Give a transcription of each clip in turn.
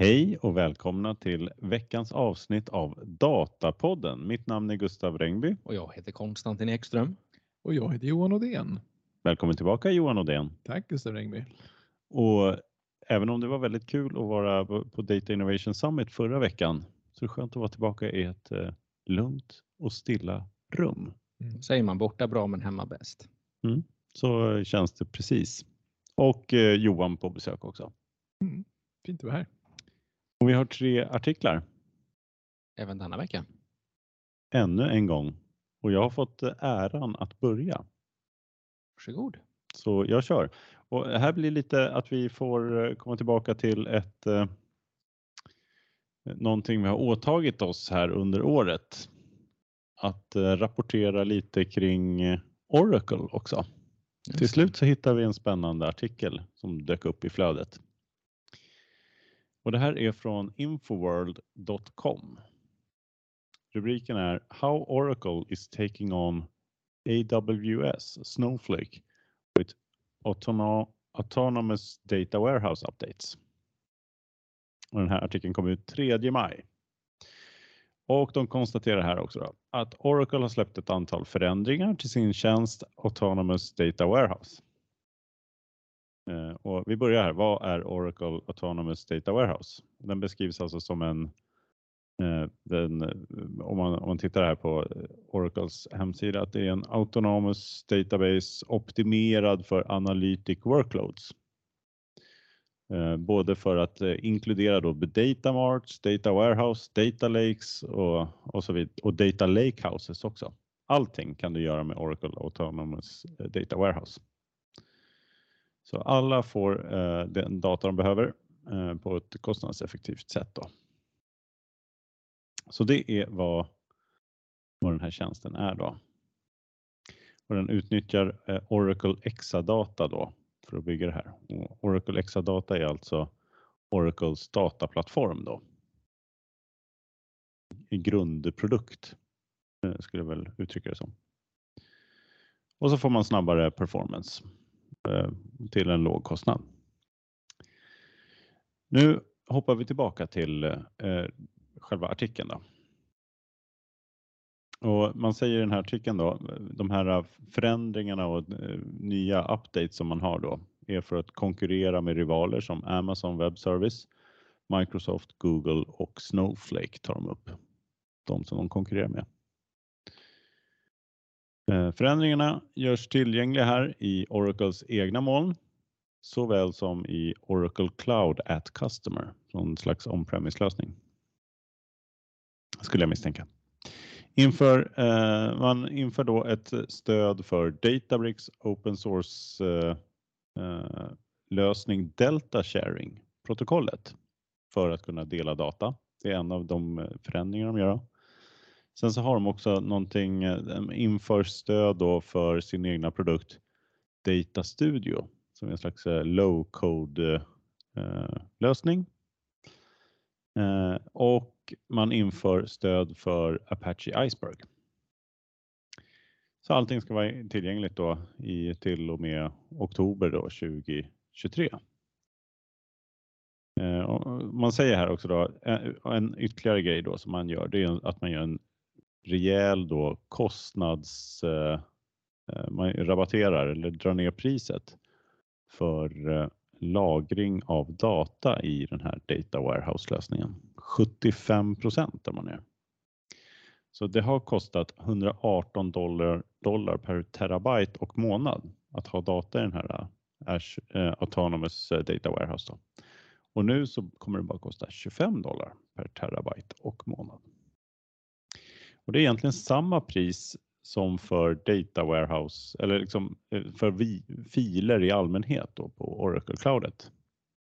Hej och välkomna till veckans avsnitt av Datapodden. Mitt namn är Gustav Rengby. Och jag heter Konstantin Ekström. Och jag heter Johan Odén. Välkommen tillbaka Johan Odén. Tack Gustav Rengby. Och även om det var väldigt kul att vara på Data Innovation Summit förra veckan så är det skönt att vara tillbaka i ett eh, lugnt och stilla rum. Mm. Säger man borta bra men hemma bäst. Mm. Så känns det precis. Och eh, Johan på besök också. Mm. Fint att vara här. Och vi har tre artiklar. Även denna vecka. Ännu en gång. Och jag har fått eh, äran att börja. Varsågod. Så jag kör. Och här blir lite att vi får eh, komma tillbaka till ett eh, någonting vi har åtagit oss här under året. Att eh, rapportera lite kring eh, Oracle också. Just Till slut så hittar vi en spännande artikel som dök upp i flödet. Och det här är från infoworld.com. Rubriken är How Oracle is taking on AWS Snowflake with autonomous data warehouse updates. Och den här artikeln kom ut 3 maj. Och de konstaterar här också då, att Oracle har släppt ett antal förändringar till sin tjänst Autonomous Data Warehouse. Eh, och vi börjar här. Vad är Oracle Autonomous Data Warehouse? Den beskrivs alltså som en eh, den, eh, om, man, om man tittar här på eh, Oracles hemsida att det är en autonomous database optimerad för analytic workloads. Eh, både för att inkludera då data marts, data warehouse, data lakes och, och så vidare och data lakehouses också. Allting kan du göra med Oracle Autonomous Data Warehouse. Så alla får eh, den data de behöver eh, på ett kostnadseffektivt sätt. Då. Så det är vad, vad den här tjänsten är då. Och den utnyttjar eh, Oracle Exadata då för att bygga det här. Och Oracle Exadata är alltså Oracles dataplattform då. En grundprodukt eh, skulle jag väl uttrycka det som. Och så får man snabbare performance Eh, till en låg kostnad. Nu hoppar vi tillbaka till eh, själva artikeln. Då. Och man säger i den här artikeln då, de här förändringarna och eh, nya updates som man har då är för att konkurrera med rivaler som Amazon Web Service, Microsoft, Google och Snowflake tar de upp. De som de konkurrerar med. Eh, förändringarna görs tillgängliga här i Oracles egna moln såväl som i Oracle Cloud at Customer, någon slags on-premise lösning. Skulle jag misstänka. Inför, eh, man inför då ett stöd för Databricks open source eh, eh, lösning Delta Sharing protokollet för att kunna dela data. Det är en av de eh, förändringar de gör. Sen så har de också någonting, eh, de inför stöd då för sin egna produkt Data Studio som är en slags eh, low code eh, lösning. Och man inför stöd för Apache Iceberg. Så allting ska vara tillgängligt då i till och med oktober då 2023. Man säger här också då en ytterligare grej då som man gör, det är att man gör en rejäl då kostnads eh, eh, man rabatterar eller drar ner priset för eh, lagring av data i den här Data Warehouse lösningen. 75 procent där man är. Så det har kostat 118 dollar, dollar per terabyte och månad att ha data i den här Azure, Autonomous Data Warehouse. Då. Och nu så kommer det bara kosta 25 dollar per terabyte och månad. Och det är egentligen samma pris som för data warehouse eller liksom eh, för vi, filer i allmänhet då på Oracle Cloudet.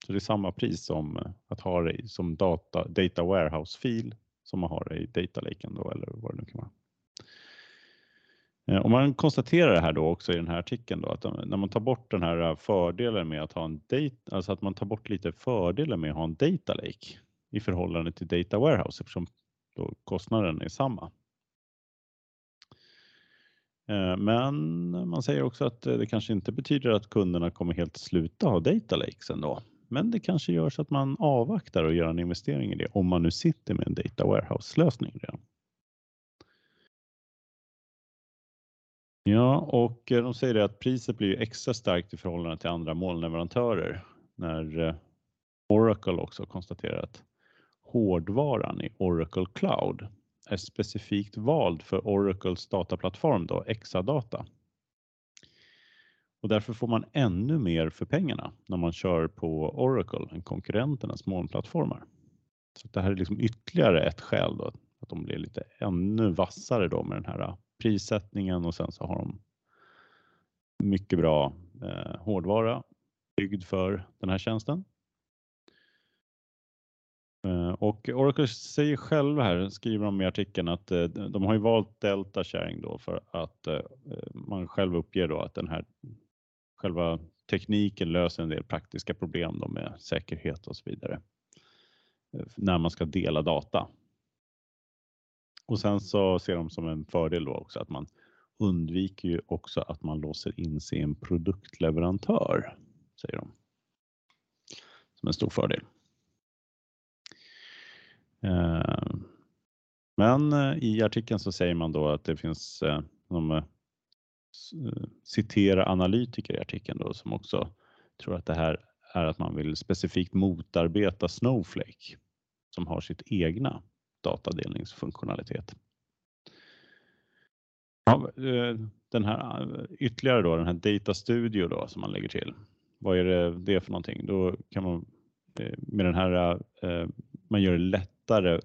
Så det är samma pris som eh, att ha det som data, data warehouse-fil som man har det i data laken då eller vad det nu kan vara. Eh, och man konstaterar det här då också i den här artikeln då att när man tar bort den här fördelen med att ha en data, alltså att man tar bort lite fördelen med att ha en data lake i förhållande till data warehouse eftersom då kostnaden är samma. Eh, men man säger också att eh, det kanske inte betyder att kunderna kommer helt sluta ha data lakes ändå. men det kanske gör så att man avvaktar och gör en investering i det om man nu sitter med en data warehouse-lösning redan. Ja, och eh, de säger det att priset blir extra starkt i förhållande till andra molnleverantörer när Oracle också konstaterar att hårdvaran i Oracle Cloud är specifikt vald för Oracles dataplattform då, Exadata. Och därför får man ännu mer för pengarna när man kör på Oracle än konkurrenternas molnplattformar. Så det här är liksom ytterligare ett skäl då att de blir lite ännu vassare då med den här äh, prissättningen och sen så har de mycket bra eh, hårdvara byggd för den här tjänsten. Eh, och Oracle säger själva här, skriver de i artikeln, att eh, de har ju valt Delta Sharing då för att eh, man själv uppger då att den här själva tekniken löser en del praktiska problem då med säkerhet och så vidare när man ska dela data. Och sen så ser de som en fördel då också att man undviker ju också att man låser in sig i en produktleverantör, säger de. Som en stor fördel. Eh, men eh, i artikeln så säger man då att det finns, eh, de citerar analytiker i artikeln då som också tror att det här är att man vill specifikt motarbeta Snowflake som har sitt egna datadelningsfunktionalitet. Ja, den här ytterligare då, den här Data Studio då som man lägger till. Vad är det, det för någonting? Då kan man med den här, man gör det lätt lättare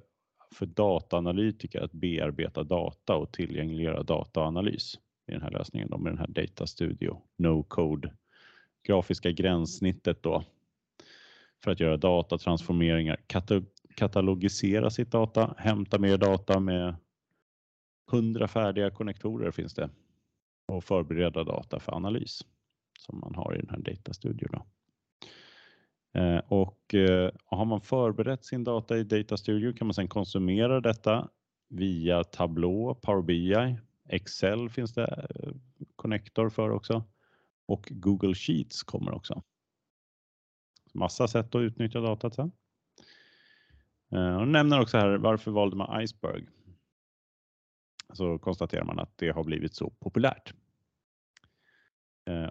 för dataanalytiker att bearbeta data och tillgängliggöra dataanalys i den här lösningen då, med den här Data Studio No Code grafiska gränssnittet då för att göra datatransformeringar, katalogisera sitt data, hämta mer data med hundra färdiga konnektorer finns det och förbereda data för analys som man har i den här Data Studio. Då. Eh, och eh, har man förberett sin data i Data Studio kan man sedan konsumera detta via Tableau, Power BI, Excel finns det eh, connector för också och Google Sheets kommer också. Massa sätt att utnyttja datat sen. Och nämner också här varför valde man Iceberg? Så konstaterar man att det har blivit så populärt.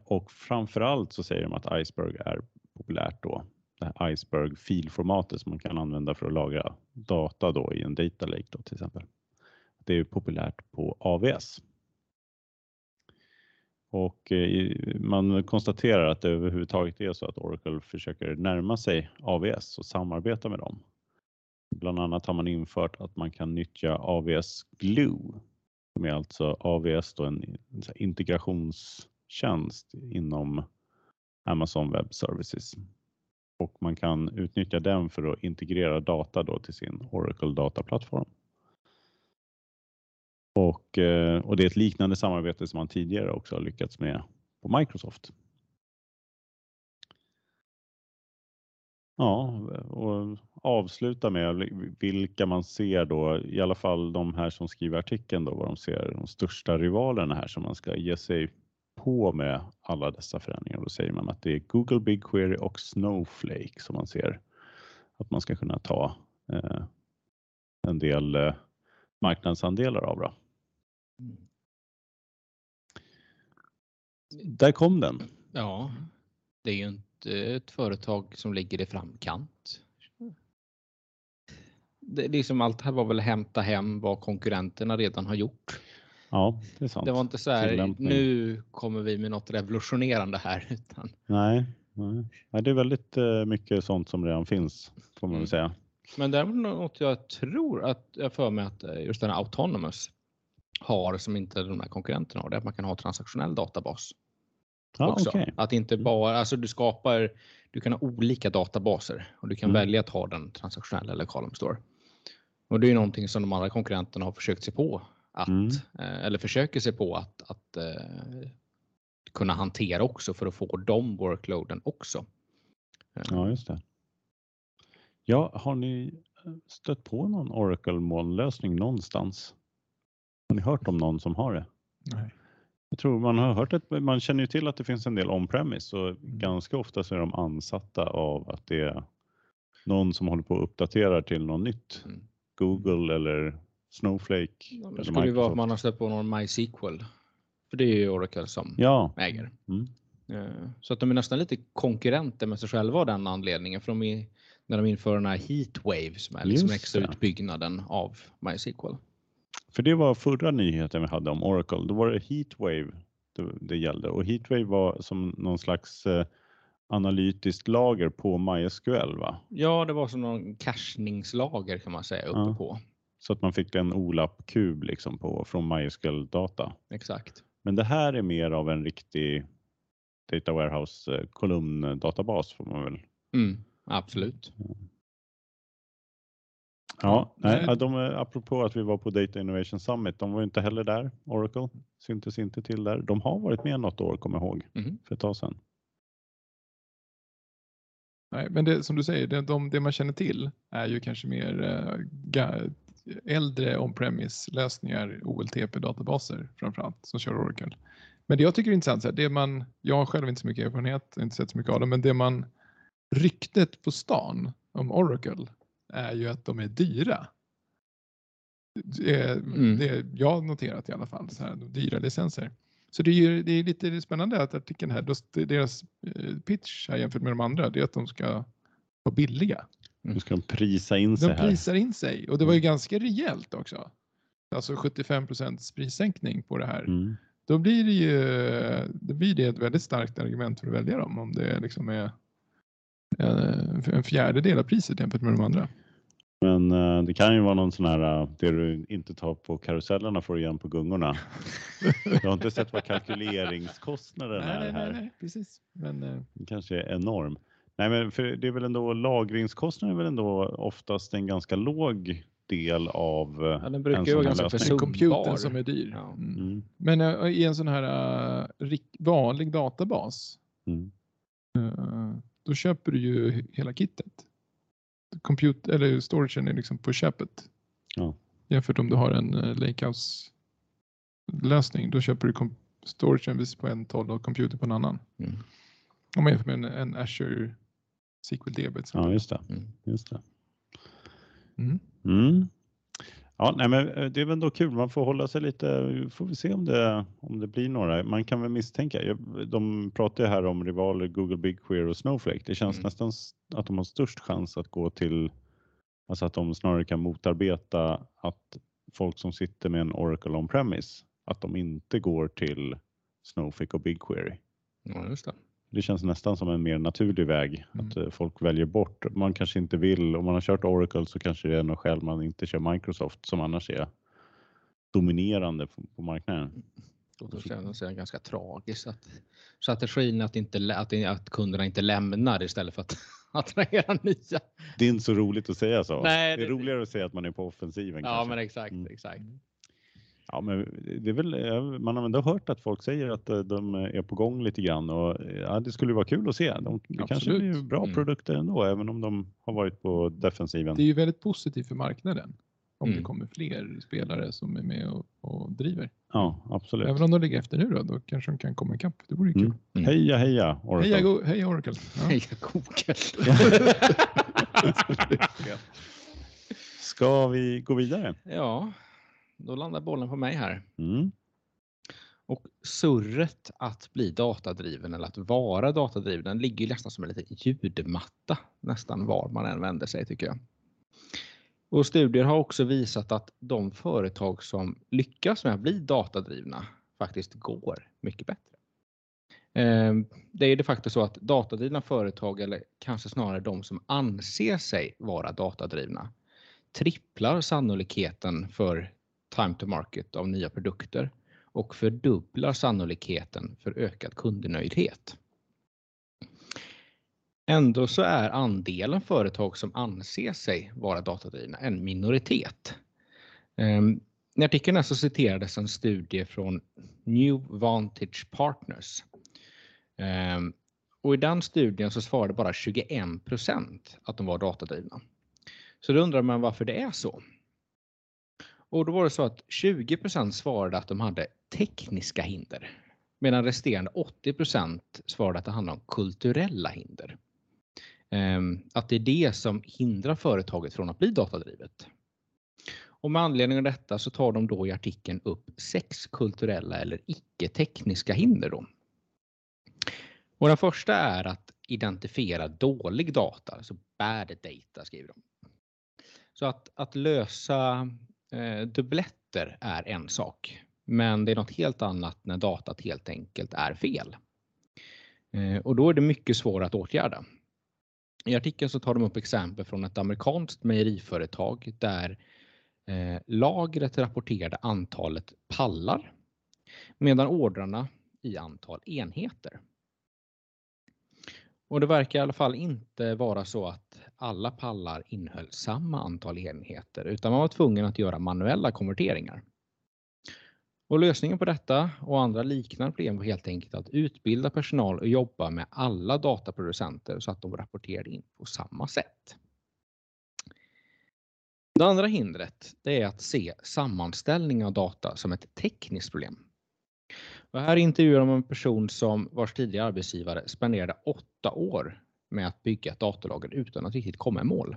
Och framförallt så säger de att Iceberg är populärt då det här Iceberg filformatet som man kan använda för att lagra data då i en data lake då, till exempel. Det är populärt på AVS. Och eh, man konstaterar att det överhuvudtaget är så att Oracle försöker närma sig AVS och samarbeta med dem. Bland annat har man infört att man kan nyttja AVS Glue som är alltså AVS då en integrationstjänst inom Amazon Web Services och man kan utnyttja den för att integrera data då till sin Oracle dataplattform. Och, eh, och det är ett liknande samarbete som man tidigare också har lyckats med på Microsoft. Ja, och avsluta med vilka man ser då, i alla fall de här som skriver artikeln då, vad de ser de största rivalerna här som man ska ge sig på med alla dessa förändringar. Då säger man att det är Google BigQuery och Snowflake som man ser att man ska kunna ta eh, en del eh, marknadsandelar av. Då. Mm. Där kom den. Ja, det är ju inte ett företag som ligger i framkant. Det, liksom allt här var väl hämta hem vad konkurrenterna redan har gjort. Ja, det är sant. Det var inte så här, nu kommer vi med något revolutionerande här. Utan... Nej, nej. det är väldigt eh, mycket sånt som redan finns får man väl mm. säga. Men det är något jag tror att jag för mig att eh, just den här Autonomous har som inte de här konkurrenterna har. Det är att man kan ha transaktionell databas. Ah, också. Okay. Att inte bara, alltså du skapar, du kan ha olika databaser och du kan mm. välja att ha den transaktionella eller column store. Och det är någonting som de andra konkurrenterna har försökt sig på att, mm. Eh, eller försöker sig på att, att uh, kunna hantera också för att få de workloaden också. Ja, just det. Ja, har ni stött på någon Oracle molnlösning någonstans? Har ni hört om någon som har det? Nej. Jag tror man har hört att man känner ju till att det finns en del on-premise och Mm. ganska ofta så är de ansatta av att det är någon som håller på och uppdaterar till något nytt. Mm. Google eller Snowflake. Ja, det skulle ju vara att man har släppt på någon MySQL. För det är ju Oracle som Ja, äger. mm. Eh, Så att de är nästan lite konkurrenter med sig själva av den anledningen. För de är, när de inför den här Heatwave som är liksom Just extra det. utbyggnaden av MySQL. för det var förra nyheten vi hade om Oracle. Då var det Heatwave det, det gällde och Heatwave var som någon slags eh, analytiskt lager på MySQL va? Ja, det var som någon cachningslager kan man säga uppe Ja. på. Så att man fick en OLAP-kub liksom på, från MySQL-data. Exakt. Men det här är mer av en riktig Data Warehouse eh, kolumndatabas får man väl. Mm, absolut. Ja, nej, de, är- apropå att vi var på Data Innovation Summit, de var ju inte heller där, Oracle, syntes inte till där. De har varit med något år, kommer jag ihåg, Mhm. för ett tag sedan. Nej, men det, som du säger, det, de, det man känner till är ju kanske mer eh, äldre on-premise lösningar, OLTP-databaser framförallt, som kör Oracle. Men det jag tycker är intressant, så här, det man, jag har själv inte så mycket erfarenhet, inte sett så mycket av det, men det man, ryktet på stan om Oracle är ju att de är dyra. Det, är- Mm. det jag har noterat i alla fall, så här, dyra licenser. Så det är, ju, det är lite spännande att artikeln här, deras eh, pitch här jämfört med de andra, det är att de ska vara billiga. Nu ska de prisa in sig De här. prisar in sig och det var ju ganska rejält också. Alltså 75% prissänkning på det här. Mm. Då blir det ju då blir det ett väldigt starkt argument för att välja dem om det liksom är eh, en fjärdedel av priset jämfört med de andra. Men eh, det kan ju vara någon sån här, eh, det du inte tar på karusellerna får du igen på gungorna. Du har inte sett vad kalkyleringskostnaden nej, är nej, här. nej, nej, precis. Men Den kanske är enorm. Nej, men för det är väl ändå lagringskostnaden är väl ändå oftast en ganska låg del av eh, Ja, den brukar en ju sån vara här ganska försumbar. computern som är dyr. Ja. Mm. Mm, Men eh, i en sån här rik- vanlig databas mm. Eh, då köper du ju hela kittet. Compute, eller storagen är liksom på köpet. Ja. Jämfört om du har en uh, Lakehouse lösning, då köper du storagen på en 12 och computer på en annan. Mm. Om man jämför med en, en Azure SQL DB. ja, just det. Mm. Just det. Mm. Mm. Ja, nej, men eh, det är väl ändå kul. Man får hålla sig lite. Får vi se om det, om det blir några. Man kan väl misstänka. De pratar ju här om rivaler Google BigQuery och Snowflake. Det känns Mm. nästan att de har störst chans att gå till, alltså att de snarare kan motarbeta att folk som sitter med en Oracle on-premise, att de inte går till Snowflake och BigQuery. Ja, just det. Det känns nästan som en mer naturlig väg att Mm. eh, folk väljer bort. Man kanske inte vill, om man har kört Oracle så kanske det är något skäl man inte kör Microsoft som annars är dominerande på, på marknaden. Och då känns det ganska tragiskt att strategin att, inte, att, att kunderna inte lämnar istället för att attrahera nya. Det är inte så roligt att säga så. Nej, det är det- roligare att säga att man är på offensiven. Ja, kanske. men exakt, Mm. exakt. Ja, men det är väl, ja, man har ändå hört att folk säger att eh, de är på gång lite grann och eh, ja, det skulle vara kul att se. De, det kanske blir bra Mm. produkter ändå, även om de har varit på defensiven. Det är ju väldigt positivt för marknaden om Mm. det kommer fler spelare som är med och, och driver. Ja, absolut. Även om de ligger efter nu då, då kanske de kan komma ikapp. Det vore ju kul. Mm. Mm. Heja, heja Oracle. Heja, Go- heja Oracle! Ja. Heja Google. Ska vi gå vidare? ja, då landar bollen på mig här. Mm. Och surret att bli datadriven eller att vara datadriven den ligger nästan som en liten ljudmatta nästan var man än vänder sig tycker jag. Och studier har också visat att de företag som lyckas med att bli datadrivna faktiskt går mycket bättre. Ehm, Det är de facto så att datadrivna företag, eller kanske snarare de som anser sig vara datadrivna, tripplar sannolikheten för time to market av nya produkter och fördubblar sannolikheten för ökad kundnöjdhet. Ändå så är andelen företag som anser sig vara datadrivna en minoritet. Ehm, I artikeln här så citerades en studie från New Vantage Partners. Ehm, och i den studien så svarade bara 21 procent att de var datadrivna. Så då undrar man varför det är så. Och då var det så att 20% svarade att de hade tekniska hinder. Medan resterande 80% svarade att det handlar om kulturella hinder. Ehm, att det är det som hindrar företaget från att bli datadrivet. Och med anledning av detta så tar de då i artikeln upp sex kulturella eller icke-tekniska hinder. Då. Och den första är att identifiera dålig data, alltså bad data skriver de. Så att, att lösa eh, dubbletter är en sak, men det är något helt annat när datat helt enkelt är fel. Eh, och då är det mycket svårare att åtgärda. I artikeln så tar de upp exempel från ett amerikanskt mejeriföretag där eh, lagret rapporterade antalet pallar medan ordrarna i antal enheter. Och det verkar i alla fall inte vara så att alla pallar innehöll samma antal enheter utan man var tvungen att göra manuella konverteringar. Och lösningen på detta och andra liknande problem var helt enkelt att utbilda personal och jobba med alla dataproducenter så att de rapporterade in på samma sätt. Det andra hindret det är att se sammanställning av data som ett tekniskt problem. Och här intervjuar de en person som vars tidigare arbetsgivare spenderade åtta år med att bygga ett datalager utan att riktigt komma i mål.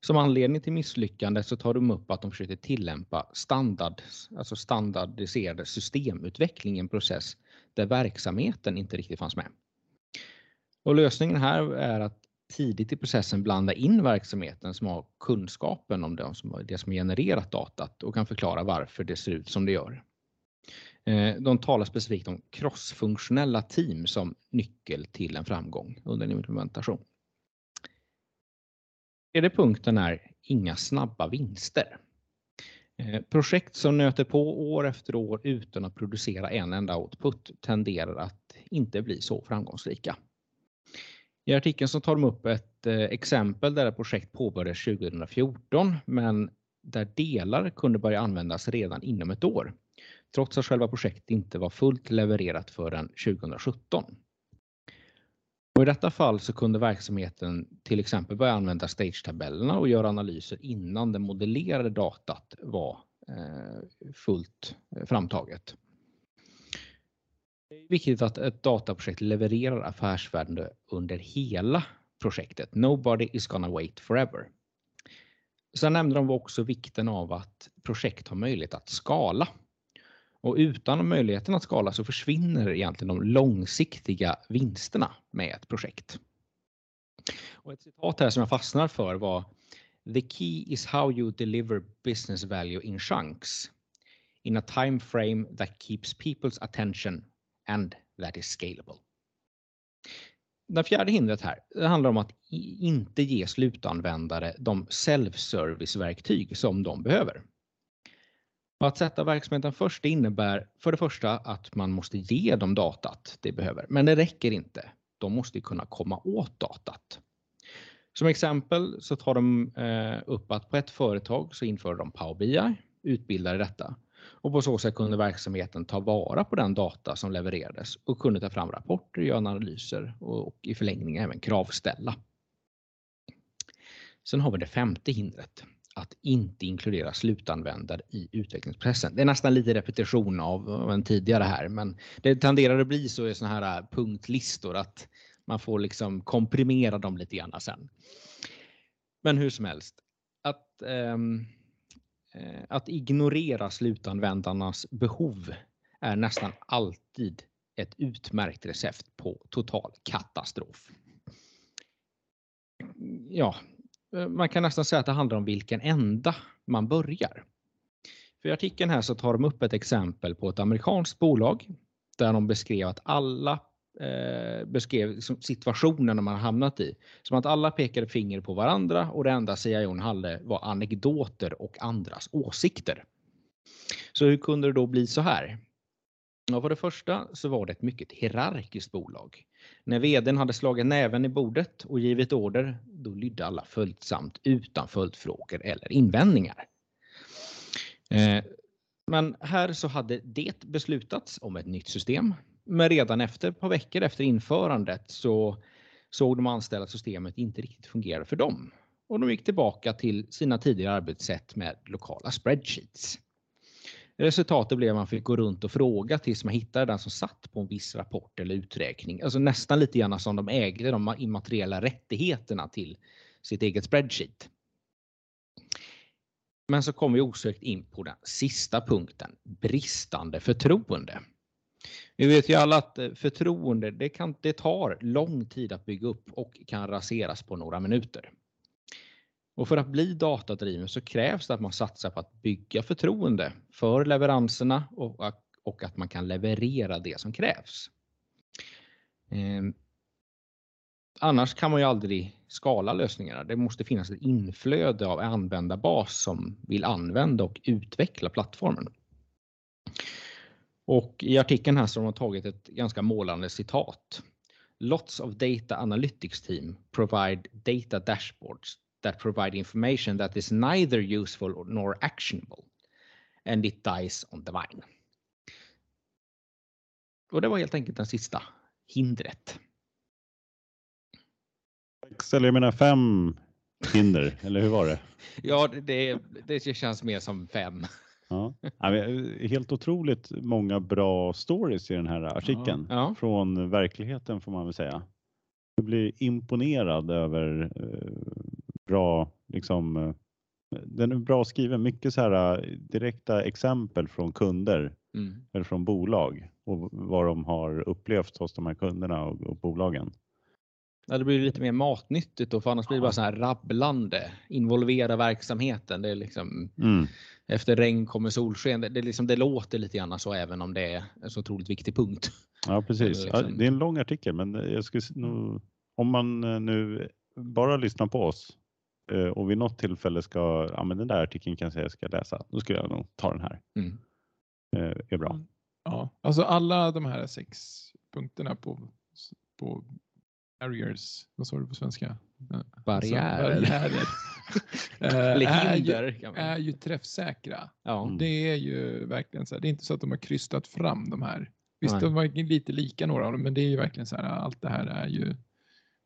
Som anledning till misslyckandet så tar de upp att de försökte tillämpa standard, alltså standardiserad systemutveckling i en process där verksamheten inte riktigt fanns med. Och lösningen här är att tidigt i processen blanda in verksamheten som har kunskapen om det som, det som genererat datat och kan förklara varför det ser ut som det gör. Eh, de talar specifikt om crossfunktionella team som nyckel till en framgång under en implementation. Tredje punkten är inga snabba vinster. Eh, projekt som nöter på år efter år utan att producera en enda output tenderar att inte bli så framgångsrika. I artikeln så tar de upp ett eh, exempel där ett projekt påbörjades 2014 men där delar kunde börja användas redan inom ett år trots att själva projektet inte var fullt levererat förrän 2017. Och I detta fall så kunde verksamheten till exempel börja använda stage-tabellerna och göra analyser innan det modellerade datat var eh, fullt eh, framtaget. Det är viktigt att ett dataprojekt levererar affärsvärde under hela projektet. Nobody is gonna wait forever. Sen nämnde de också vikten av att projekt har möjlighet att skala. Och utan möjligheten att skala så försvinner egentligen de långsiktiga vinsterna med ett projekt. Och ett citat här som jag fastnar för var The key is how you deliver business value in chunks in a time frame that keeps people's attention and that is scalable. Det fjärde hindret här det handlar om att inte ge slutanvändare de self-service-verktyg som de behöver. Att sätta verksamheten först innebär för det första att man måste ge dem datat de behöver, men det räcker inte. De måste kunna komma åt datat. Som exempel så tar de eh, upp att på ett företag så införde de Power BI, utbildade detta och på så sätt kunde verksamheten ta vara på den data som levererades och kunde ta fram rapporter, göra analyser och i förlängningen även kravställa. Sen har vi det femte hindret att inte inkludera slutanvändare i utvecklingsprocessen. Det är nästan lite repetition av en tidigare här, men det tenderar att bli så i sådana här äh, punktlistor att man får liksom komprimera dem lite grann sen. Men hur som helst, att, um, att ignorera slutanvändarnas behov är nästan alltid ett utmärkt recept på total katastrof. Ja, Eh, man kan nästan säga att det handlar om vilken ända man börjar. För I artikeln här så tar de upp ett exempel på ett amerikanskt bolag där de beskrev att alla eh, beskrev situationen man hamnat i. Som att alla pekade finger på varandra och det enda CIOn hade var anekdoter och andras åsikter. Så hur kunde det då bli så här? Ja, för det första så var det ett mycket hierarkiskt bolag. När vdn hade slagit näven i bordet och givit order, då lydde alla följsamt utan följdfrågor eller invändningar. Eh, men här så hade det beslutats om ett nytt system. Men redan efter ett par veckor efter införandet så såg de anställda att systemet inte riktigt fungerade för dem. och de gick tillbaka till sina tidigare arbetssätt med lokala spreadsheets. Resultatet blev att man fick gå runt och fråga tills man hittade den som satt på en viss rapport eller uträkning. Alltså nästan lite grann som de ägde de immateriella rättigheterna till sitt eget spreadsheet. Men så kommer vi osökt in på den sista punkten, bristande förtroende. Vi vet ju alla att eh, förtroende, det, kan, det tar lång tid att bygga upp och kan raseras på några minuter. Och för att bli datadriven så krävs det att man satsar på att bygga förtroende för leveranserna och, att man kan leverera det som krävs. Ehm, annars kan man ju aldrig skala lösningarna. Det måste finnas ett inflöde av användarbas som vill använda och utveckla plattformen. Och i artikeln här så har de tagit ett ganska målande citat. Lots of data analytics team provide data dashboards that provide information that is neither useful nor actionable. And it dies on the vine. Och det var helt enkelt den sista hindret. Eller jag menar fem hinder, eller hur var det? Ja, det, det känns mer som fem. Ja. Helt otroligt många bra stories i den här artikeln. Ja. Från verkligheten får man väl säga. Jag blir imponerad över eh, bra, liksom, eh, den är bra skriven. Mycket så här eh, direkta exempel från kunder Mm. eller från bolag och vad de har upplevt hos de här kunderna och, och bolagen. Ja, det blir lite mer matnyttigt då, för annars blir det bara så här rabblande. Involvera verksamheten. Det är liksom Mm. efter regn kommer solsken. Det, det, liksom, det låter lite grann så även om det är en så otroligt viktig punkt. Ja, precis. Liksom- Ja, det är en lång artikel, men jag skulle om man eh, nu bara lyssnar på oss och vid något tillfälle ska, ja men den där artikeln kan jag säga ska jag läsa, då skulle jag nog ta den här. Mm. Eh, är bra. Ja, alltså alla de här sex punkterna på, på barriers, vad sa du på svenska? Eh, Barriärer. Alltså, barriärer. Eh, Eller är, ju, är ju träffsäkra. Ja. Mm. Det är ju verkligen så här, det är inte så att de har krystat fram de här. Visst, Nej. de var lite lika några av dem, men det är ju verkligen så här, allt det här är ju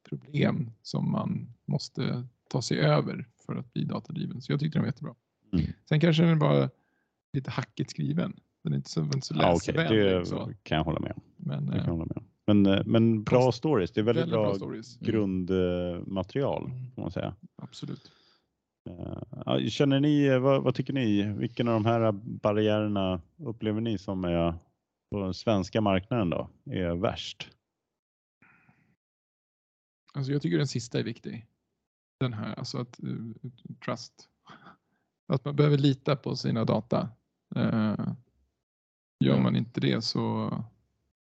problem som man måste ta sig över för att bli datadriven. Så jag tyckte den var jättebra. Mm. Sen kanske den var lite hackigt skriven. Den är inte så, så Ja, okej, läsvänlig. det så. kan jag hålla med om. Men Det kan jag eh, hålla med om. Men, eh, men bra Konst- stories. Det är väldigt, bra, bra, stories. grundmaterial Mm. får man säga. Absolut. Eh, ja, Känner ni, vad, vad tycker ni? Vilken av de här barriärerna upplever ni som är på den svenska marknaden då är värst? Alltså jag tycker den sista är viktig. Den här, alltså att uh, trust. Att man behöver lita på sina data. Eh, gör man inte det så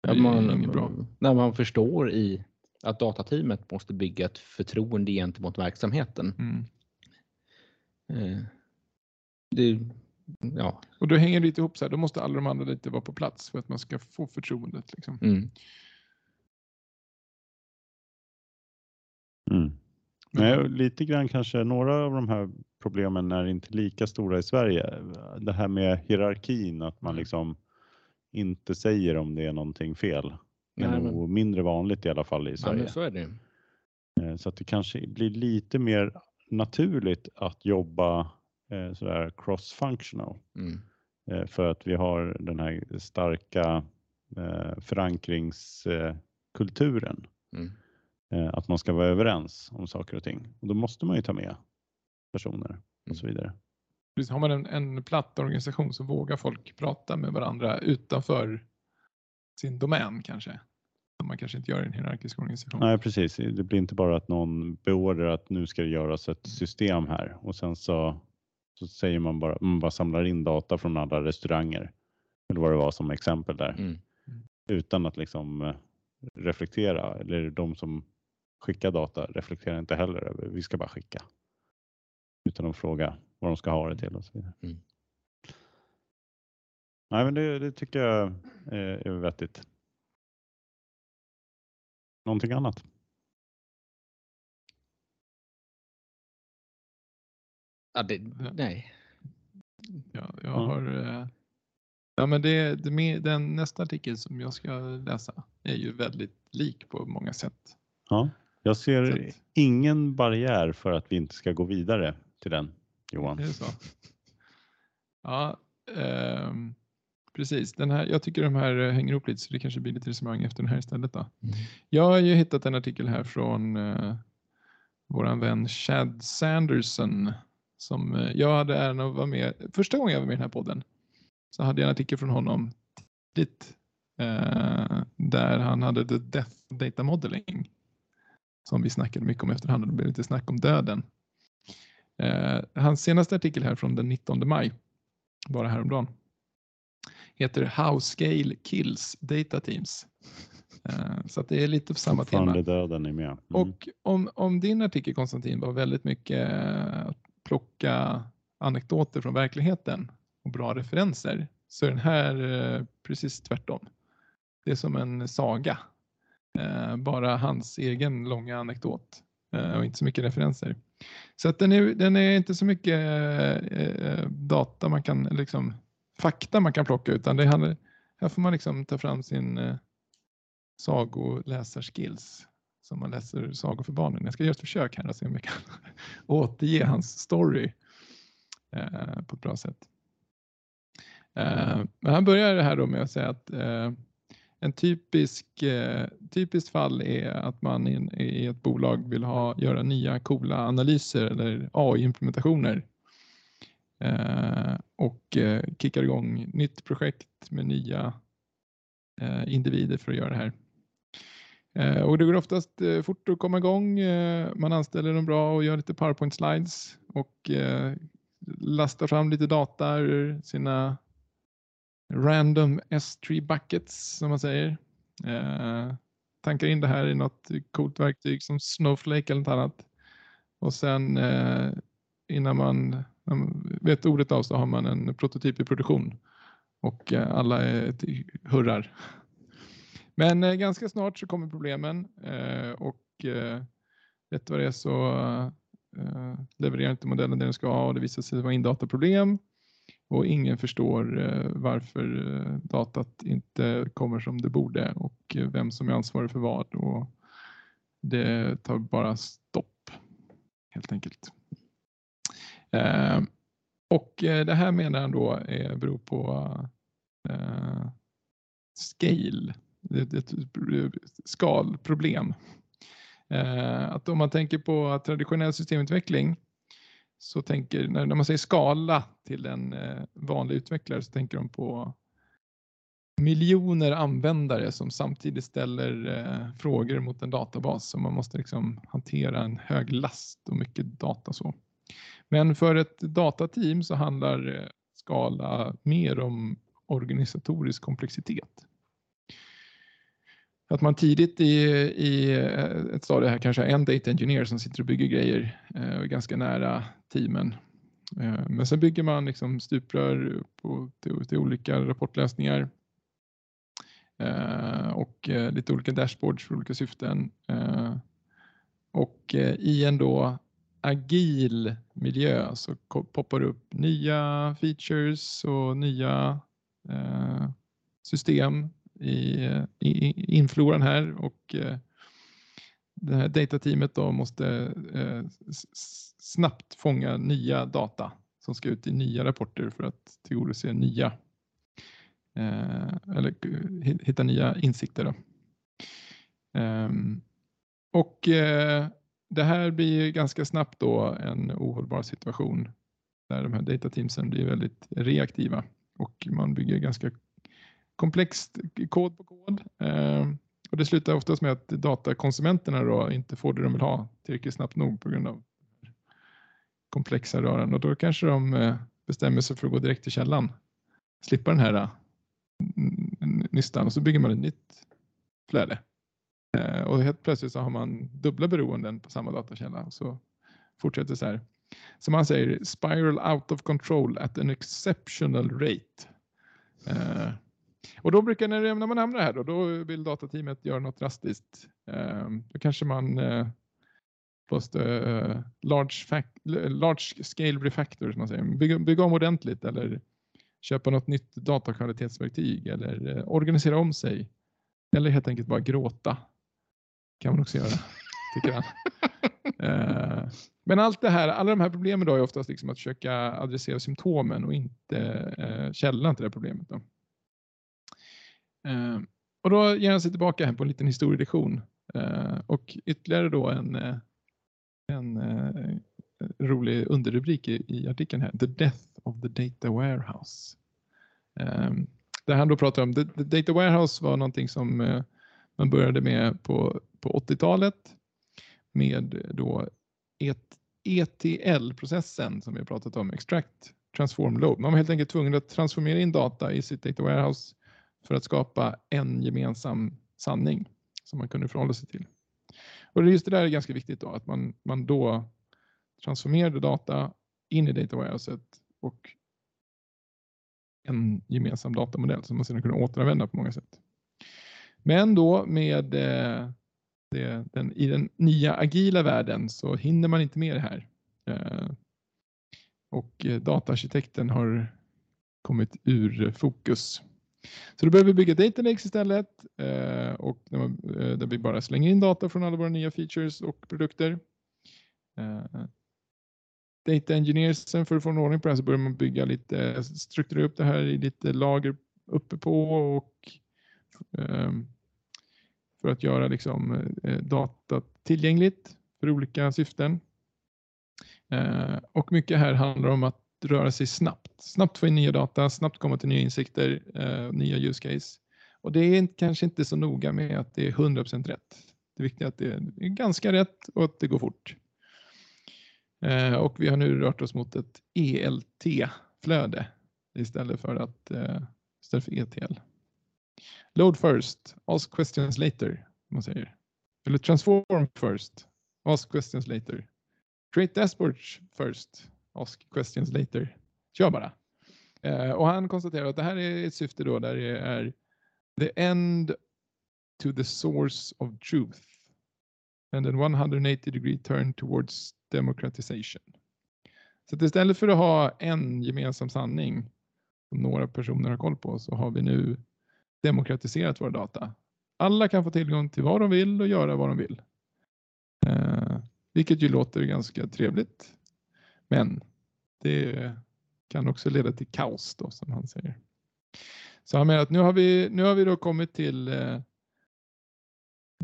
Ja, blir det man, inget bra. När man förstår i att datateamet måste bygga ett förtroende gentemot verksamheten. Mm. Eh, Det, ja, Och då hänger det lite ihop så här, då måste alla de andra lite vara på plats för att man ska få förtroendet. Liksom. mm, Mm. Nej, lite grann kanske några av de här problemen är inte lika stora i Sverige. Det här med hierarkin, att man Mm. liksom inte säger om det är någonting fel. Det är nog mindre vanligt i alla fall i ja, Sverige. men så är det. Eh, Så att det kanske blir lite mer naturligt att jobba eh, sådär cross-functional. Mm, Eh, för att vi har den här starka eh, förankringskulturen. mm, att man ska vara överens om saker och ting. Och då måste man ju ta med personer och så vidare. Precis, har man en, en platt organisation så vågar folk prata med varandra utanför sin domän kanske. Som man kanske inte gör i en hierarkisk organisation. Nej precis, det blir inte bara att någon beordrar att nu ska det göras ett system här och sen så, så säger man bara, man bara samlar in data från alla restauranger. Eller vad det var som exempel där. mm. Utan att liksom eh, reflektera, eller de som skickar data reflekterar inte heller över, vi ska bara skicka. Utan att fråga vad de ska ha det till och så vidare. Mm. Nej men det, det tycker jag eh, är vettigt. Någonting annat? Ja, det, nej. Ja, jag Ja. har, eh, ja, men det, det med, den nästa artikel som jag ska läsa är ju väldigt lik på många sätt. Ja, Jag ser att- ingen barriär för att vi inte ska gå vidare till den, Johan. Är det så? Ja, ehm, precis. Den här, jag tycker de här eh, hänger ihop lite så det kanske blir lite resonemang efter den här istället. Då. Jag har ju hittat en artikel här från uh, våran vän Chad Sanderson. Som eh, jag hade äran att vara med. Första gången jag var med i den här podden så hade jag en artikel från honom tidigt. eh, där han hade the death data modeling. Som vi snackade mycket om efterhand och det blev lite snack om döden. Eh, hans senaste artikel här från den 19 maj, bara häromdagen, heter How Scale Kills Data Teams. Eh, så det är lite på samma tema. Döden är med. Mm. Och om, om din artikel Konstantin var väldigt mycket eh, att plocka anekdoter från verkligheten och bra referenser så är den här eh, precis tvärtom. Det är som en saga. Eh, bara hans egen långa anekdot eh, och inte så mycket referenser. Så att den, är, den är inte så mycket eh, data man kan, liksom fakta man kan plocka utan det handlar, här får man liksom ta fram sin eh, sagoläsarskills som man läser sagor för barnen. Jag ska göra ett försök här och se om jag kan återge hans story eh, på ett bra sätt. Eh, men han börjar det här då med att säga att eh, en typisk, eh, typiskt fall är att man i ett bolag vill ha, göra nya coola analyser eller AI-implementationer eh, och eh, kickar igång nytt projekt med nya eh, individer för att göra det här. Eh, och det går oftast eh, fort att komma igång. Eh, man anställer dem bra och gör lite powerpoint slides och eh, lastar fram lite data ur sina random S3 buckets som man säger. Eh, tankar in det här i något coolt verktyg som Snowflake eller något annat. Och sen eh, innan man man vet ordet av så har man en prototyp i produktion och eh, alla är hurrar. Men eh, ganska snart så kommer problemen eh, och eh, rätt vad det är så eh, levererar inte modellen det den ska ha och det visar sig vara indataproblem och ingen förstår eh, varför eh, datat inte kommer som det borde och vem som är ansvarig för vad och det tar bara stopp helt enkelt. Eh, och det här menar han då är, beror på scale, ett skalproblem. Att om man tänker på traditionell systemutveckling så tänker, när, när man säger skala till en eh, vanlig utvecklare så tänker de på miljoner användare som samtidigt ställer eh, frågor mot en databas så man måste liksom hantera en hög last och mycket data så. Men för ett datateam så handlar eh, skala mer om organisatorisk komplexitet. Att man tidigt i, i eh, ett stadie här kanske har en data engineer som sitter och bygger grejer eh, och är ganska nära teamen. Eh, Men sen bygger man liksom stuprör på, till, till olika rapportlösningar eh, och eh, lite olika dashboards för olika syften. Eh, Och eh, i en då agil miljö så poppar det upp nya features och nya eh, system i, i, infloran här och eh, det här datateamet då måste eh, snabbt fånga nya data som ska ut i nya rapporter för att tillgodose nya eh, eller hitta nya insikter. Då. Ehm, och det här blir ganska snabbt då en ohållbar situation där de här datateamsen blir väldigt reaktiva och man bygger ganska komplext kod på kod. Eh, och det slutar oftast med att datakonsumenterna då inte får det de vill ha tillräckligt snabbt nog på grund av komplexa rören och då kanske de eh, bestämmer sig för att gå direkt till källan. Slippa den här eh, nystan och så bygger man ett nytt flöde. Eh, och helt plötsligt så har man dubbla beroenden på samma datakälla och så fortsätter så här. Som man säger, spiral out of control at an exceptional rate. Och då brukar när, när man hamnar här då, då vill datateamet göra något drastiskt. Eh, då kanske man eh, eh, large, fac- large scale refactor som man säger, bygga, bygga om ordentligt eller köpa något nytt datakvalitetsverktyg eller eh, organisera om sig. Eller helt enkelt bara gråta. Kan man också göra. tycker han. Eh, men allt det här, alla de här problemen då är oftast liksom att försöka adressera symptomen och inte eh, källan till det problemet. Då. Eh, och då ger han sig tillbaka här på en liten historielektion eh, och ytterligare då en, eh, en eh, rolig underrubrik i, i artikeln här, The Death of the Data Warehouse. Där han då pratar om, the, the Data Warehouse var någonting som man började med på, på 80-talet med då ETL-processen som vi har pratat om, Extract Transform Load. Man var helt enkelt tvungen att transformera in data i sitt data warehouse för att skapa en gemensam sanning som man kunde förhålla sig till. Och just det där är ganska viktigt då, att man, man då transformerade data in i data warehouset och en gemensam datamodell som man sedan kunde återanvända på många sätt. Men då med eh, det, den, I den nya agila världen så hinner man inte med det här. Eh, och eh, dataarkitekten har kommit ur fokus. Så då behöver vi bygga data lakes istället eh, och där, man, eh, där, vi bara slänger in data från alla våra nya features och produkter. Eh, data engineersen för att få en ordning på det här så börjar man bygga lite, strukturera upp det här i lite lager uppe på och ehm, för att göra liksom, eh, data tillgängligt för olika syften. Eh, och mycket här handlar om att röra sig snabbt. Snabbt få in nya data, snabbt komma till nya insikter, eh, nya use case. Och det är kanske inte så noga med att det är 100% rätt. Det viktiga är att det är ganska rätt och att det går fort. Eh, och vi har nu rört oss mot ett ELT-flöde istället för att eh, istället för ETL. Load first, ask questions later. Man säger. Eller transform first, ask questions later. Create dashboards first, ask questions later. Kör bara. Eh, och han konstaterar att det här är ett syfte då där det är the end to the source of truth and an 180 degree turn towards democratization. Så att istället för att ha en gemensam sanning som några personer har koll på så har vi nu demokratiserat våra data. Alla kan få tillgång till vad de vill och göra vad de vill. Eh, vilket ju låter ganska trevligt. Men det kan också leda till kaos då som han säger. Så han menar att nu har vi, nu har vi då kommit till eh,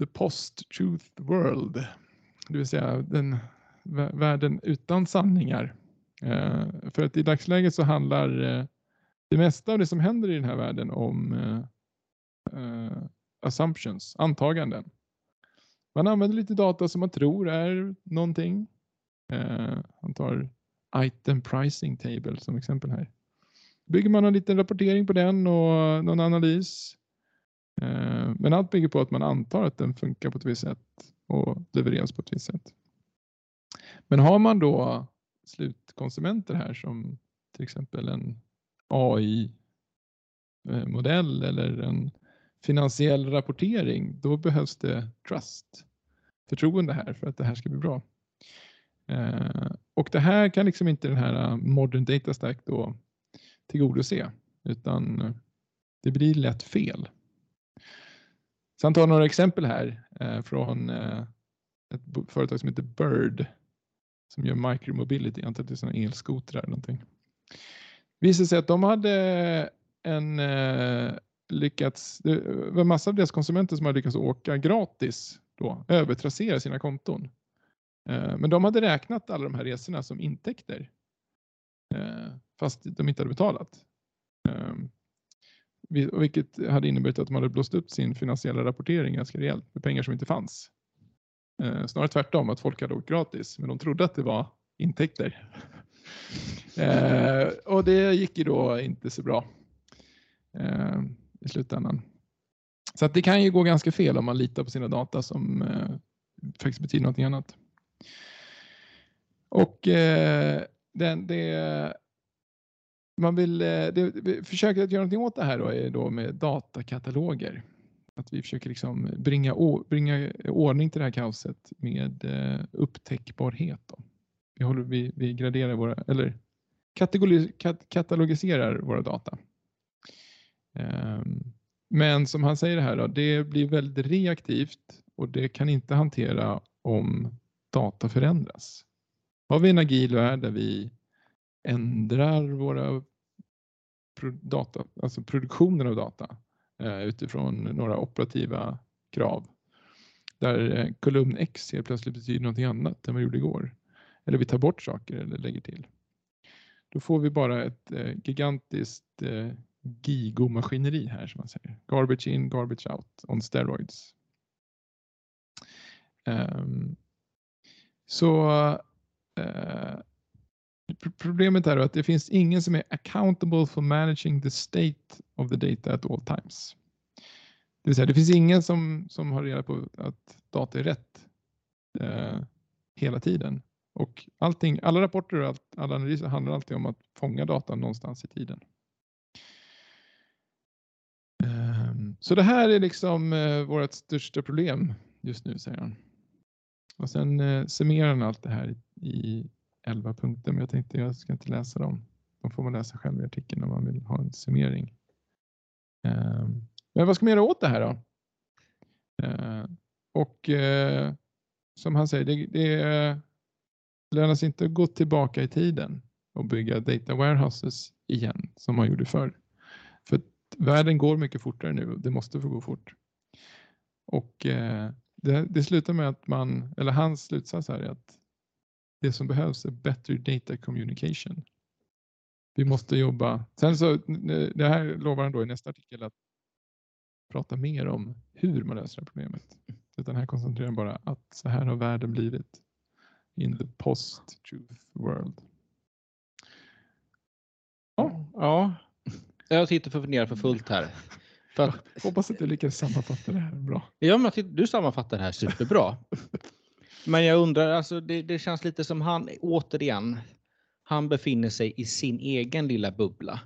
the post-truth world. Det vill säga den världen utan sanningar. Eh, för att i dagsläget så handlar eh, det mesta av det som händer i den här världen om eh, uh, assumptions, antaganden. Man använder lite data som man tror är någonting. Uh, tar item pricing table som exempel här. Bygger man en liten rapportering på den och någon analys. Eh, men allt bygger på att man antar att den funkar på ett visst sätt och levereras på ett visst sätt. Men har man då slutkonsumenter här som till exempel en AI-modell eh, eller en finansiell rapportering, då behövs det trust, förtroende här för att det här ska bli bra. Eh, och det här kan liksom inte den här eh, modern data stack då tillgodose, utan eh, det blir lätt fel. Sen tar jag några exempel här eh, från eh, ett företag som heter Bird som gör micromobility, jag antar att det är sådana elskotrar eller någonting. Det Visade sig att de hade en eh, lyckats, det var massa av deras konsumenter som hade lyckats åka gratis då, övertrassera sina konton. Eh, men de hade räknat alla de här resorna som intäkter eh, fast de inte hade betalat. Ehm, vilket hade inneburit att de hade blåst upp sin finansiella rapportering ganska rejält med pengar som inte fanns. Eh, snarare tvärtom, att folk hade åkt gratis men de trodde att det var intäkter. Och det gick ju då inte så bra. I slutändan. Så att det kan ju gå ganska fel om man litar på sina data som faktiskt betyder någonting annat. Och eh, den, det, man vill, eh, det, vi försöker att göra någonting åt det här då, är då med datakataloger. Att vi försöker liksom bringa, bringa ordning till det här kaoset med eh, upptäckbarhet. Då. Vi, håller, vi, vi graderar våra, eller katalogiserar våra data. Ehm, men som han säger här, då, det blir väldigt reaktivt och det kan inte hantera om data förändras. Har vi en agil värld där vi ändrar våra data, alltså produktionen av data eh, utifrån några operativa krav. Där eh, kolumn X helt plötsligt betyder någonting annat än vad det gjorde igår. Eller vi tar bort saker eller lägger till. Då får vi bara ett eh, gigantiskt eh, gigomaskineri här som man säger. Garbage in, garbage out on steroids. Um, så uh, Problemet är att det finns ingen som är accountable for managing the state of the data at all times. Det vill säga, det finns ingen som, som har reda på att data är rätt eh, hela tiden. Och allting, alla rapporter och allt, alla analyser handlar alltid om att fånga data någonstans i tiden. Um, så det här är liksom eh, vårt största problem just nu, säger han. Och sen eh, summerar han allt det här i, i 11 punkter, men jag tänkte jag ska inte läsa dem. De får man läsa själv i artikeln om man vill ha en summering. Eh, men vad ska man göra åt det här då? Eh, och eh, som han säger, det, det lönar sig inte att gå tillbaka i tiden och bygga data warehouses igen som man gjorde förr. För världen går mycket fortare nu och det måste få gå fort. Och eh, det, det slutar med att man, eller hans slutsats här är att det som behövs är bättre data communication. Vi måste jobba. Sen så, det här lovar han då i nästa artikel att prata mer om hur man löser det problemet. Utan här koncentrerar han bara att så här har världen blivit in the post-truth world. Ja, ja. jag sitter och funderar för fullt här. För att... Hoppas att du lyckas sammanfatta det här bra. Ja, men du sammanfattar det här superbra. Men jag undrar, alltså det, det, känns lite som han, återigen, han befinner sig i sin egen lilla bubbla.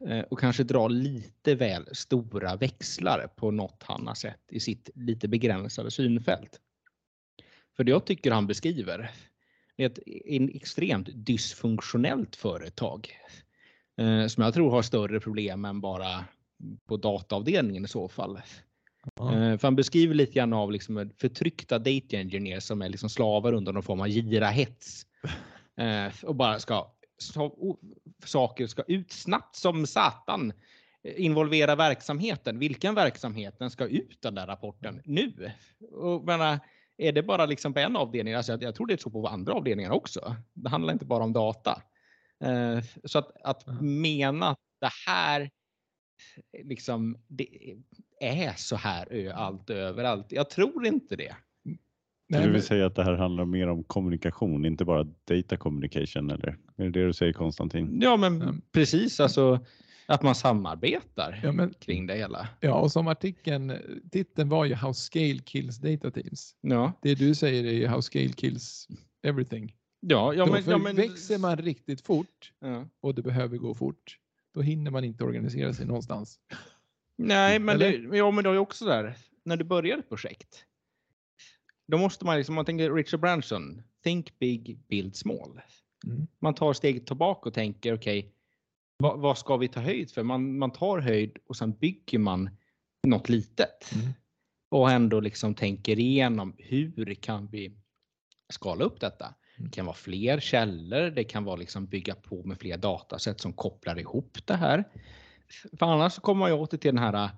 Eh, och kanske drar lite väl stora växlar på något han har sett i sitt lite begränsade synfält. För det jag tycker han beskriver är ett extremt dysfunktionellt företag. Eh, som jag tror har större problem än bara på dataavdelningen i så fall. Eh, för han beskriver lite grann av liksom förtryckta data engineers som är liksom slavar under någon form av gira-hets. Eh, och bara ska, saker ska ut snabbt som satan. Involvera verksamheten. Vilken verksamheten ska ut den där rapporten nu? Och, menar, är det bara liksom på en avdelning? Alltså jag, jag tror det är så på andra avdelningar också. Det handlar inte bara om data. Eh, så att, att mm. mena att det här liksom, det är så här allt överallt. Jag tror inte det. Nej, du vill säga att det här handlar mer om kommunikation, inte bara data communication eller? Är det det du säger Konstantin? Ja, men mm. precis alltså att man samarbetar ja, men, kring det hela. Ja, och som artikeln, titeln var ju How Scale Kills Data Teams. Ja. Det du säger är ju How Scale Kills Everything. Ja, ja, men, Då, ja, men... växer man riktigt fort ja. och det behöver gå fort, då hinner man inte organisera sig någonstans. Nej, men, det, ja, men det är också där, när du börjar ett projekt. Då måste man, liksom, man tänker Richard Branson, think big, build small. Mm. Man tar steget tillbaka och tänker, okej, okay, vad, vad, ska vi ta höjd för? Man, man tar höjd och sen bygger man något litet. Mm. Och ändå liksom tänker igenom, hur kan vi skala upp detta? Det kan vara fler källor, det kan vara liksom bygga på med fler datasätt som kopplar ihop det här. För annars kommer man ju åter till den här äh,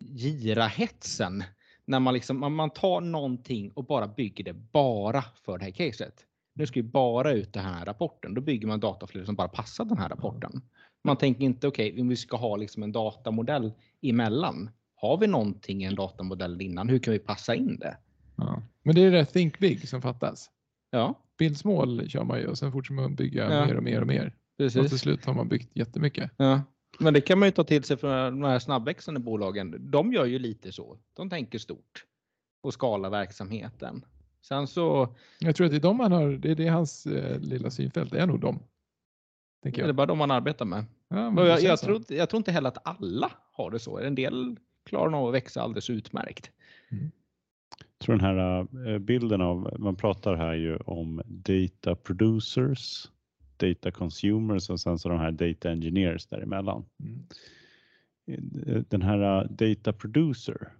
gira-hetsen. När man, liksom, man tar någonting och bara bygger det bara för det här caset. Nu ska vi bara ut den här rapporten. Då bygger man dataflöden som bara passar den här rapporten. Man tänker inte okej, okay, vi ska ha liksom en datamodell emellan. Har vi någonting i en datamodell innan? Hur kan vi passa in det? Ja. Men det är det Think Big som fattas. Ja. Small kör man ju och sen fortsätter man bygga ja. mer och mer och mer. Precis. Och till slut har man byggt jättemycket. Ja. Men det kan man ju ta till sig för de här snabbväxande bolagen. De gör ju lite så. De tänker stort och skala verksamheten. Sen så. Jag tror att det är de han har. Det är det hans eh, lilla synfält. Det är nog de. Tänker jag. Det är bara de man arbetar med. Ja, jag, jag, tror, jag tror inte heller att alla har det så. En del klarar nog att växa alldeles utmärkt. Mm. Tror den här eh, bilden av, man pratar här ju om data producers data consumers och sen så de här data engineers däremellan. Mm. Den här uh, data producer,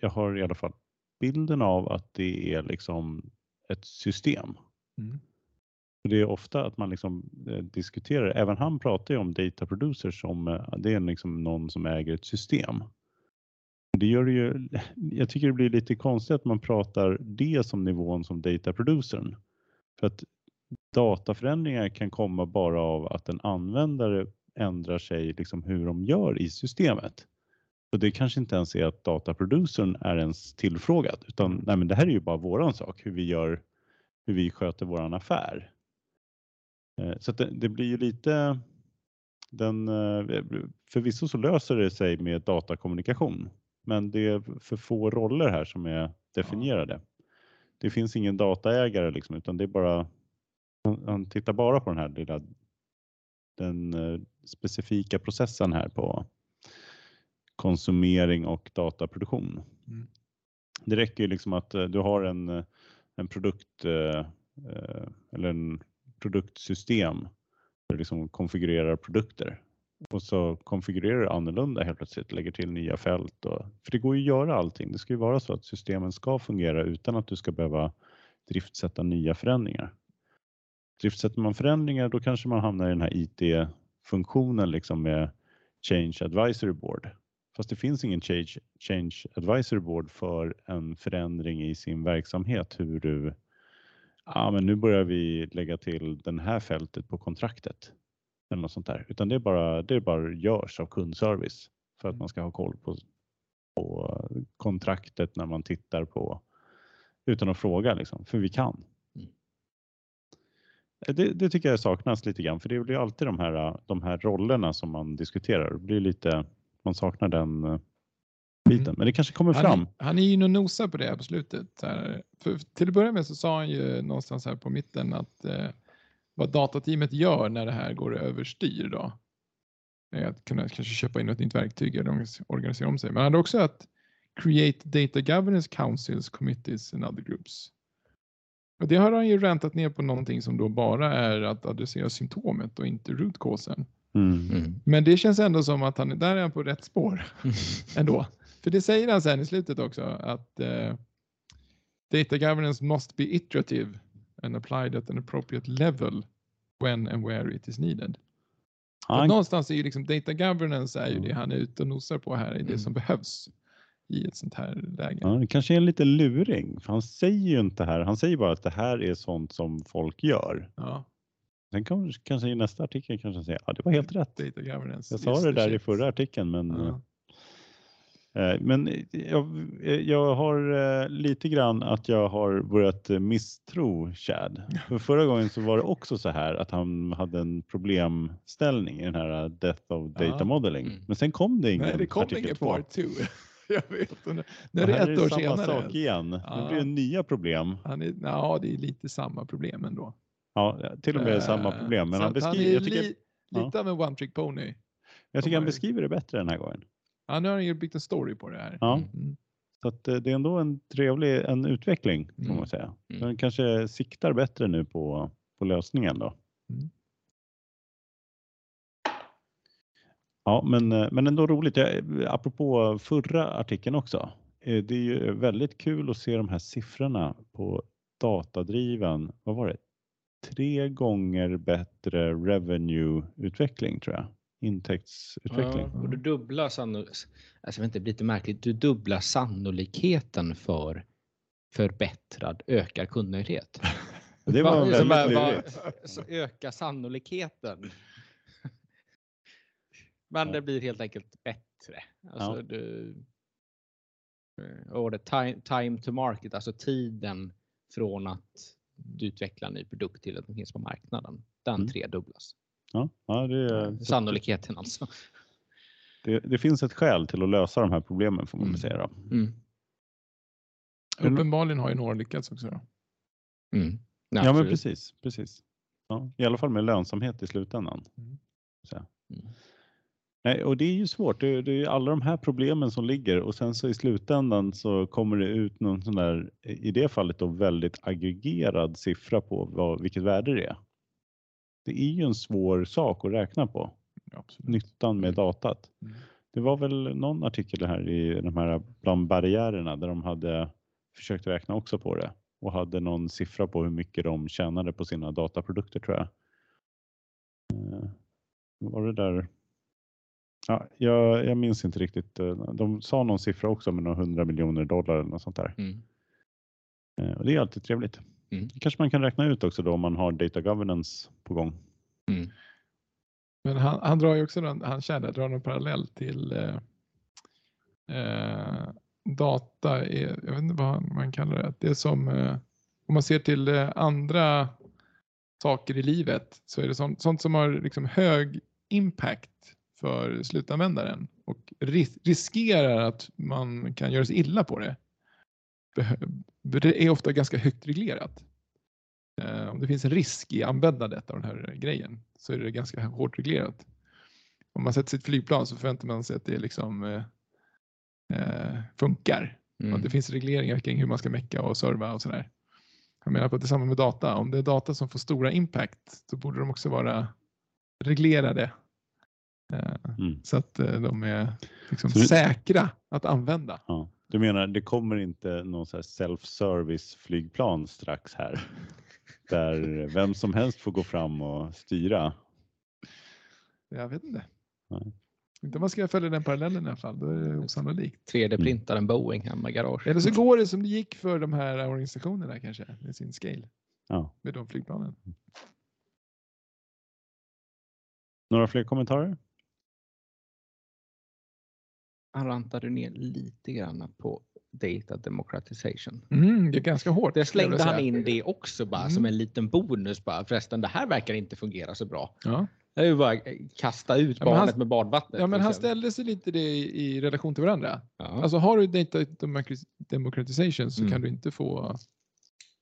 jag har i alla fall bilden av att det är liksom ett system. Mm. Det är ofta att man liksom eh, diskuterar, även han pratar ju om data producers som eh, det är liksom någon som äger ett system. Det gör det ju, jag tycker det blir lite konstigt att man pratar det som nivån som data producern. För att dataförändringar kan komma bara av att en användare ändrar sig liksom hur de gör i systemet. Och det kanske inte ens är att dataproducern är ens tillfrågad utan nej men det här är ju bara våran sak hur vi gör, hur vi sköter våran affär. Eh, så det, det, blir ju lite den, eh, förvisso så löser det sig med datakommunikation men det är för få roller här som är definierade. Det finns ingen dataägare liksom utan det är bara, han tittar bara på den här lilla den eh, specifika processen här på konsumering och dataproduktion. Mm. Det räcker ju liksom att du har en, en produkt eller en produktsystem där du liksom konfigurerar produkter och så konfigurerar du annorlunda helt plötsligt, lägger till nya fält. Och, för det går ju att göra allting. Det ska ju vara så att systemen ska fungera utan att du ska behöva driftsätta nya förändringar. Driftsätter man förändringar då kanske man hamnar i den här IT-funktionen liksom med Change Advisory Board. Fast det finns ingen change, change Advisory Board för en förändring i sin verksamhet hur du ja, men nu börjar vi lägga till den här fältet på kontraktet eller något sånt där, utan det är bara det är bara görs av kundservice för att man ska ha koll på, på kontraktet när man tittar på utan att fråga liksom, för vi kan. Mm. Det, det, tycker jag saknas lite grann, för det blir alltid de här, de här rollerna som man diskuterar. Det blir lite, man saknar den biten. Mm. Men det kanske kommer han, fram. Han är ju och nosar på det här på slutet. Här. För till att börja med så sa han ju någonstans här på mitten att eh, vad datateamet gör när det här går överstyr då är att kunna kanske köpa in ett nytt verktyg eller organisera om sig. Men han hade också att create data governance councils, committees and other groups. Och det har han ju räntat ner på någonting som då bara är att adressera symptomet och inte rootcausen. Mm. Mm. Men det känns ändå som att han där är han på rätt spår ändå. För det säger han sen i slutet också att uh, data governance must be iterative and applied at an appropriate level when and where it is needed. Han... Någonstans är ju liksom data governance är ju det han är ute och nosar på här, är det mm. som behövs i ett sånt här läge. Ja, det kanske är en liten luring, för han säger ju inte här, han säger bara att det här är sånt som folk gör. Ja. Sen kanske, kanske i nästa artikel kanske säga, ja det var helt rätt. Data governance. Jag sa det där shit. i förra artikeln men ja. Eh, men jag, jag, har eh, lite grann att jag har börjat misstro Chad. För förra gången så var det också så här att han hade en problemställning i den här Death of Data ja. Modeling. Mm. Men sen kom det ingen Nej, det kom ingen part 2. jag vet inte. Nu är det ett år senare. samma sak igen. Ja. Nu blir det nya problem. Han är, ja, det är lite samma problem ändå. Ja, till och med uh, samma problem. Men han, beskriver, han är li, tycker, lite av en one trick pony. Jag tycker han beskriver det bättre den här gången. Ja, nu har han ju byggt en story på det här. Ja. Mm. Så att eh, det är ändå en trevlig en utveckling får mm. man säga. Mm. Den kanske siktar bättre nu på, på lösningen då. Mm. Ja, men, eh, men ändå roligt. Jag, apropå förra artikeln också. Eh, det är ju väldigt kul att se de här siffrorna på datadriven. Vad var det? Tre gånger bättre revenue utveckling tror jag intäktsutveckling. Ja, och du dubblar sannolikheten, alltså inte, lite märkligt, du dubblar sannolikheten för förbättrad ökad kundnöjdhet. Det var väldigt bara, lurigt. Så ökar sannolikheten. Men det blir helt enkelt bättre. Alltså ja. du, och det time, time to market, alltså tiden från att du utvecklar en ny produkt till att den finns på marknaden. Den mm. tredubblas. Ja, ja, det är, Sannolikheten alltså. Det, det, finns ett skäl till att lösa de här problemen får man mm. säga. Mm. Uppenbarligen har ju några lyckats också. Då. Mm. Ja, ja men precis. precis. Ja, I alla fall med lönsamhet i slutändan. Mm. mm. Nej, och det är ju svårt. Det, det är alla de här problemen som ligger och sen så i slutändan så kommer det ut någon sån där, i det fallet då väldigt aggregerad siffra på vad, vilket värde det är det är ju en svår sak att räkna på. Absolut. Nyttan med mm. datat. Mm. Det var väl någon artikel här i de här bland barriärerna där de hade försökte räkna också på det och hade någon siffra på hur mycket de tjänade på sina dataprodukter tror jag. Eh, var det där? Ja, jag, jag minns inte riktigt. De sa någon siffra också med några hundra miljoner dollar eller något sånt där. Mm. Eh, och det är alltid trevligt. Mm. Kanske man kan räkna ut också då om man har data governance på gång. Mm. Men han, han drar ju också, någon, han känner, drar en parallell till eh, eh, data, är, jag vet inte vad man kallar det, det är som eh, om man ser till eh, andra saker i livet så är det sånt, sånt som har liksom hög impact för slutanvändaren och ris riskerar att man kan göra sig illa på det. Det är ofta ganska högt reglerat. Eh, om det finns en risk i användandet av den här grejen så är det ganska hårt reglerat. Om man sätter sitt flygplan så förväntar man sig att det liksom eh, eh, funkar. Mm. Att det finns regleringar kring hur man ska mecka och serva och sådär. Jag menar på att det är samma med data. Om det är data som får stora impact så borde de också vara reglerade. Eh, Mm. Så att eh, de är liksom Så det- säkra att använda. Ja. Du menar det kommer inte någon self-service flygplan strax här? Där vem som helst får gå fram och styra? Jag vet inte. Nej. Inte om man ska följa den parallellen i alla fall. Då är det osannolikt. 3D-printar en Boeing hemma i garaget. Eller så går det som det gick för de här organisationerna kanske med sin scale Ja. med de flygplanen. Några fler kommentarer? Han rantade ner lite grann på data democratization. Mm, det är ganska hårt. Det slängde han in det också bara Mm. som en liten bonus. Bara. Förresten, det här verkar inte fungera så bra. Ja. Det är ju bara kasta ut Ja, barnet han- med badvattnet. ja, men han liksom. ställde sig lite det i, i relation till varandra. Ja. Alltså har du data democrat- democratization så Mm. kan du inte få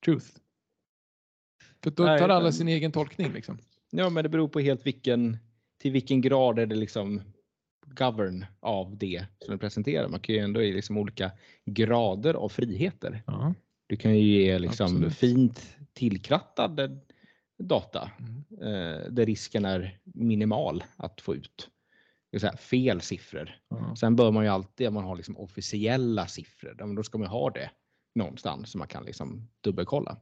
truth. För då tar alla sin egen tolkning liksom. ja, men det beror på helt vilken, till vilken grad är det liksom govern av det som du presenterar. Man kan ju ändå ge liksom olika grader av friheter. Ja. Du kan ju ge liksom Absolut. fint tillkrattad data Mm. eh, där risken är minimal att få ut säga, fel siffror. Ja. Sen bör man ju alltid, om man har liksom officiella siffror, då ska man ha det någonstans så man kan liksom dubbelkolla.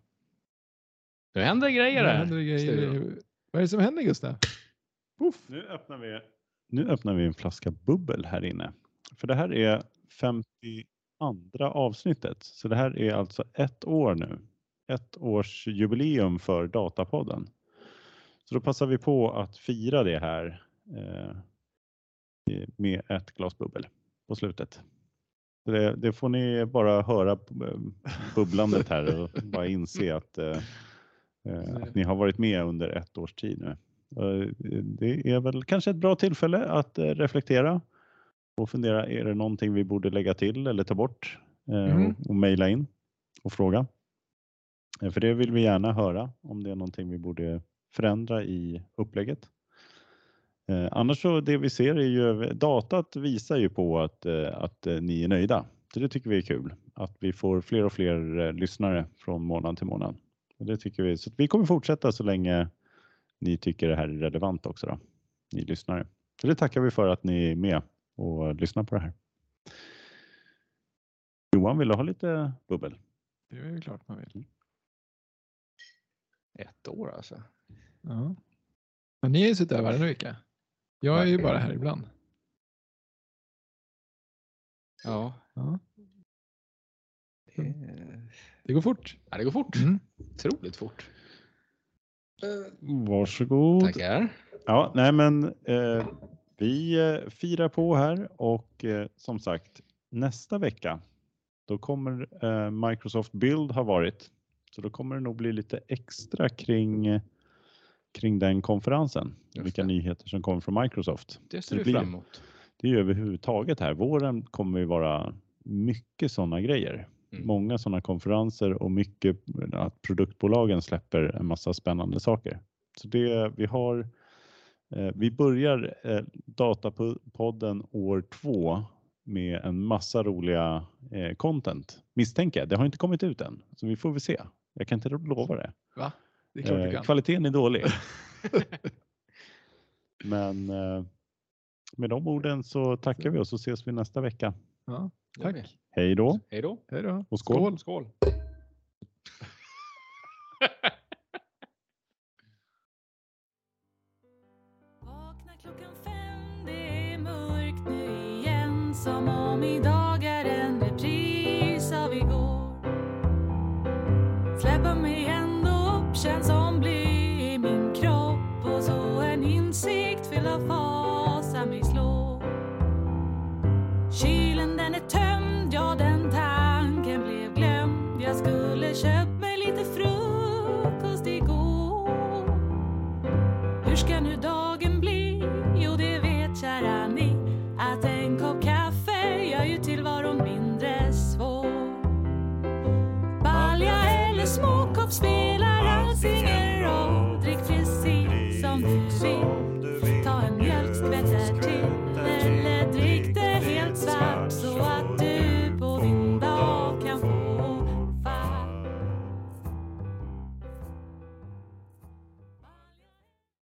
Nu händer grejer här. händer grejer. Vad är det som händer Gustav? Puff. Nu öppnar vi, nu öppnar vi en flaska bubbel här inne. För det här är 52 avsnittet. Så det här är alltså ett år nu. Ett års jubileum för Datapodden. Så då passar vi på att fira det här eh, med ett glas bubbel på slutet. Det, det får ni bara höra eh, bubblandet här och bara inse att, eh, eh, att ni har varit med under ett års tid nu. Eh, Det är väl kanske ett bra tillfälle att eh, reflektera och fundera, är det någonting vi borde lägga till eller ta bort? Eh, Mm. Och, och mejla in och fråga. För det vill vi gärna höra om det är någonting vi borde förändra i upplägget. Eh, Annars så det vi ser är ju, datat visar ju på att, eh, att eh, ni är nöjda. Så det tycker vi är kul. Att vi får fler och fler lyssnare från månad till månad. Och det tycker vi. Så vi kommer fortsätta så länge ni tycker det här är relevant också då, ni lyssnare. Så det tackar vi för att ni är med och lyssnar på det här. Johan, vill du ha lite bubbel? Det är klart man vill. Ett år alltså. Ja. Men ni är ju suttit här varje vecka. Jag är ju bara här ibland. Ja. Ja. Det, Det går fort. ja, det går fort. Mm. Otroligt fort. Varsågod. Tackar. Ja, nej men eh, vi eh, firar på här och eh, som sagt nästa vecka då kommer eh, Microsoft Build ha varit. Så då kommer det nog bli lite extra kring, kring den konferensen. Vilka nyheter som kommer från Microsoft. Det ser vi fram emot. Det är ju överhuvudtaget här. Våren kommer ju vara mycket sådana grejer. Mm. Många sådana konferenser och mycket att produktbolagen släpper en massa spännande saker. Så det vi har. Eh, vi börjar eh, Datapodden år två med en massa roliga eh, content misstänker jag. Det har inte kommit ut än, så vi får väl se. Jag kan inte lova det. Va? Det är klart Eh, kan. kvaliteten är dålig. Men med de orden så tackar vi oss och ses vi nästa vecka. Ja, tack. Hej då Hej då. Hej då. och skål. Skål. Vakna